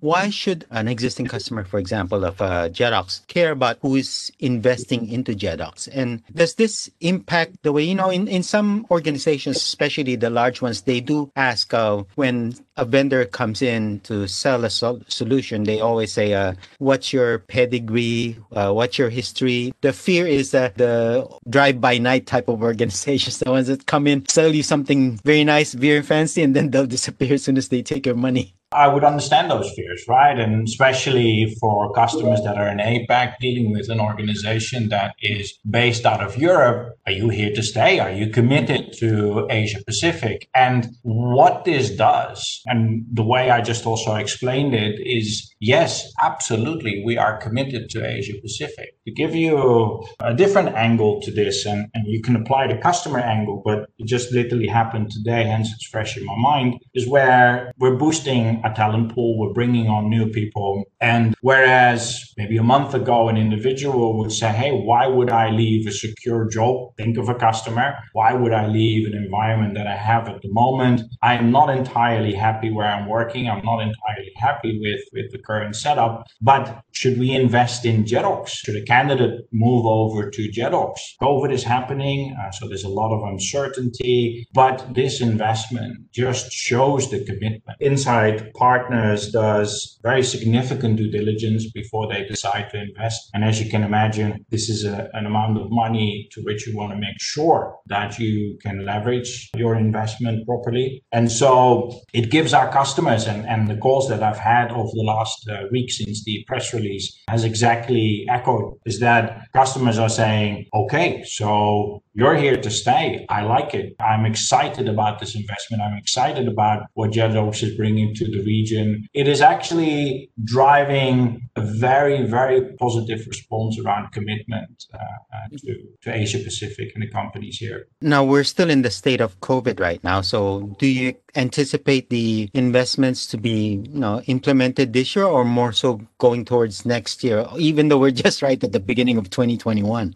why should an existing customer, for example, of uh, Jedox, care about who is investing into Jedox? And does this impact the way, you know, in, in some organizations, especially the large ones, they do ask uh, when a vendor comes in to sell a sol- solution, they always say, uh, What's your pedigree? Uh, what's your history? The fear is that the drive by night type of organizations, the ones that come in, sell you something very nice, very fancy, and then they'll disappear as soon as they take your money. I would understand those fears, right? And especially for customers that are in APAC dealing with an organization that is based out of Europe. Are you here to stay? Are you committed to Asia Pacific? And what this does, and the way I just also explained it is yes, absolutely, we are committed to Asia Pacific. To give you a different angle to this, and, and you can apply the customer angle, but it just literally happened today, hence it's fresh in my mind, is where we're boosting a talent pool, we're bringing on new people. And whereas maybe a month ago, an individual would say, Hey, why would I leave a secure job? Think of a customer. Why would I leave an environment that I have at the moment? I am not entirely happy where I'm working. I'm not entirely happy with, with the current setup. But should we invest in Jedox? Should a candidate move over to Jedox? COVID is happening, uh, so there's a lot of uncertainty, but this investment just shows the commitment Insight Partners does very significant due diligence before they decide to invest. And as you can imagine, this is a, an amount of money to which you want to make sure that you can leverage your investment properly. And so it gives our customers and, and the calls that I've had over the last uh, week since the press release has exactly echoed is that customers are saying, okay, so you're here to stay. I like it. I'm excited about this investment. I'm excited about what Jedox is bringing to the region. It is actually driving a very, very positive response around commitment uh, uh, to, to Asia Pacific and the companies here. Now, we're still in the state of COVID right now. So, do you anticipate the investments to be you know, implemented this year or more so going towards next year, even though we're just right at the beginning of 2021?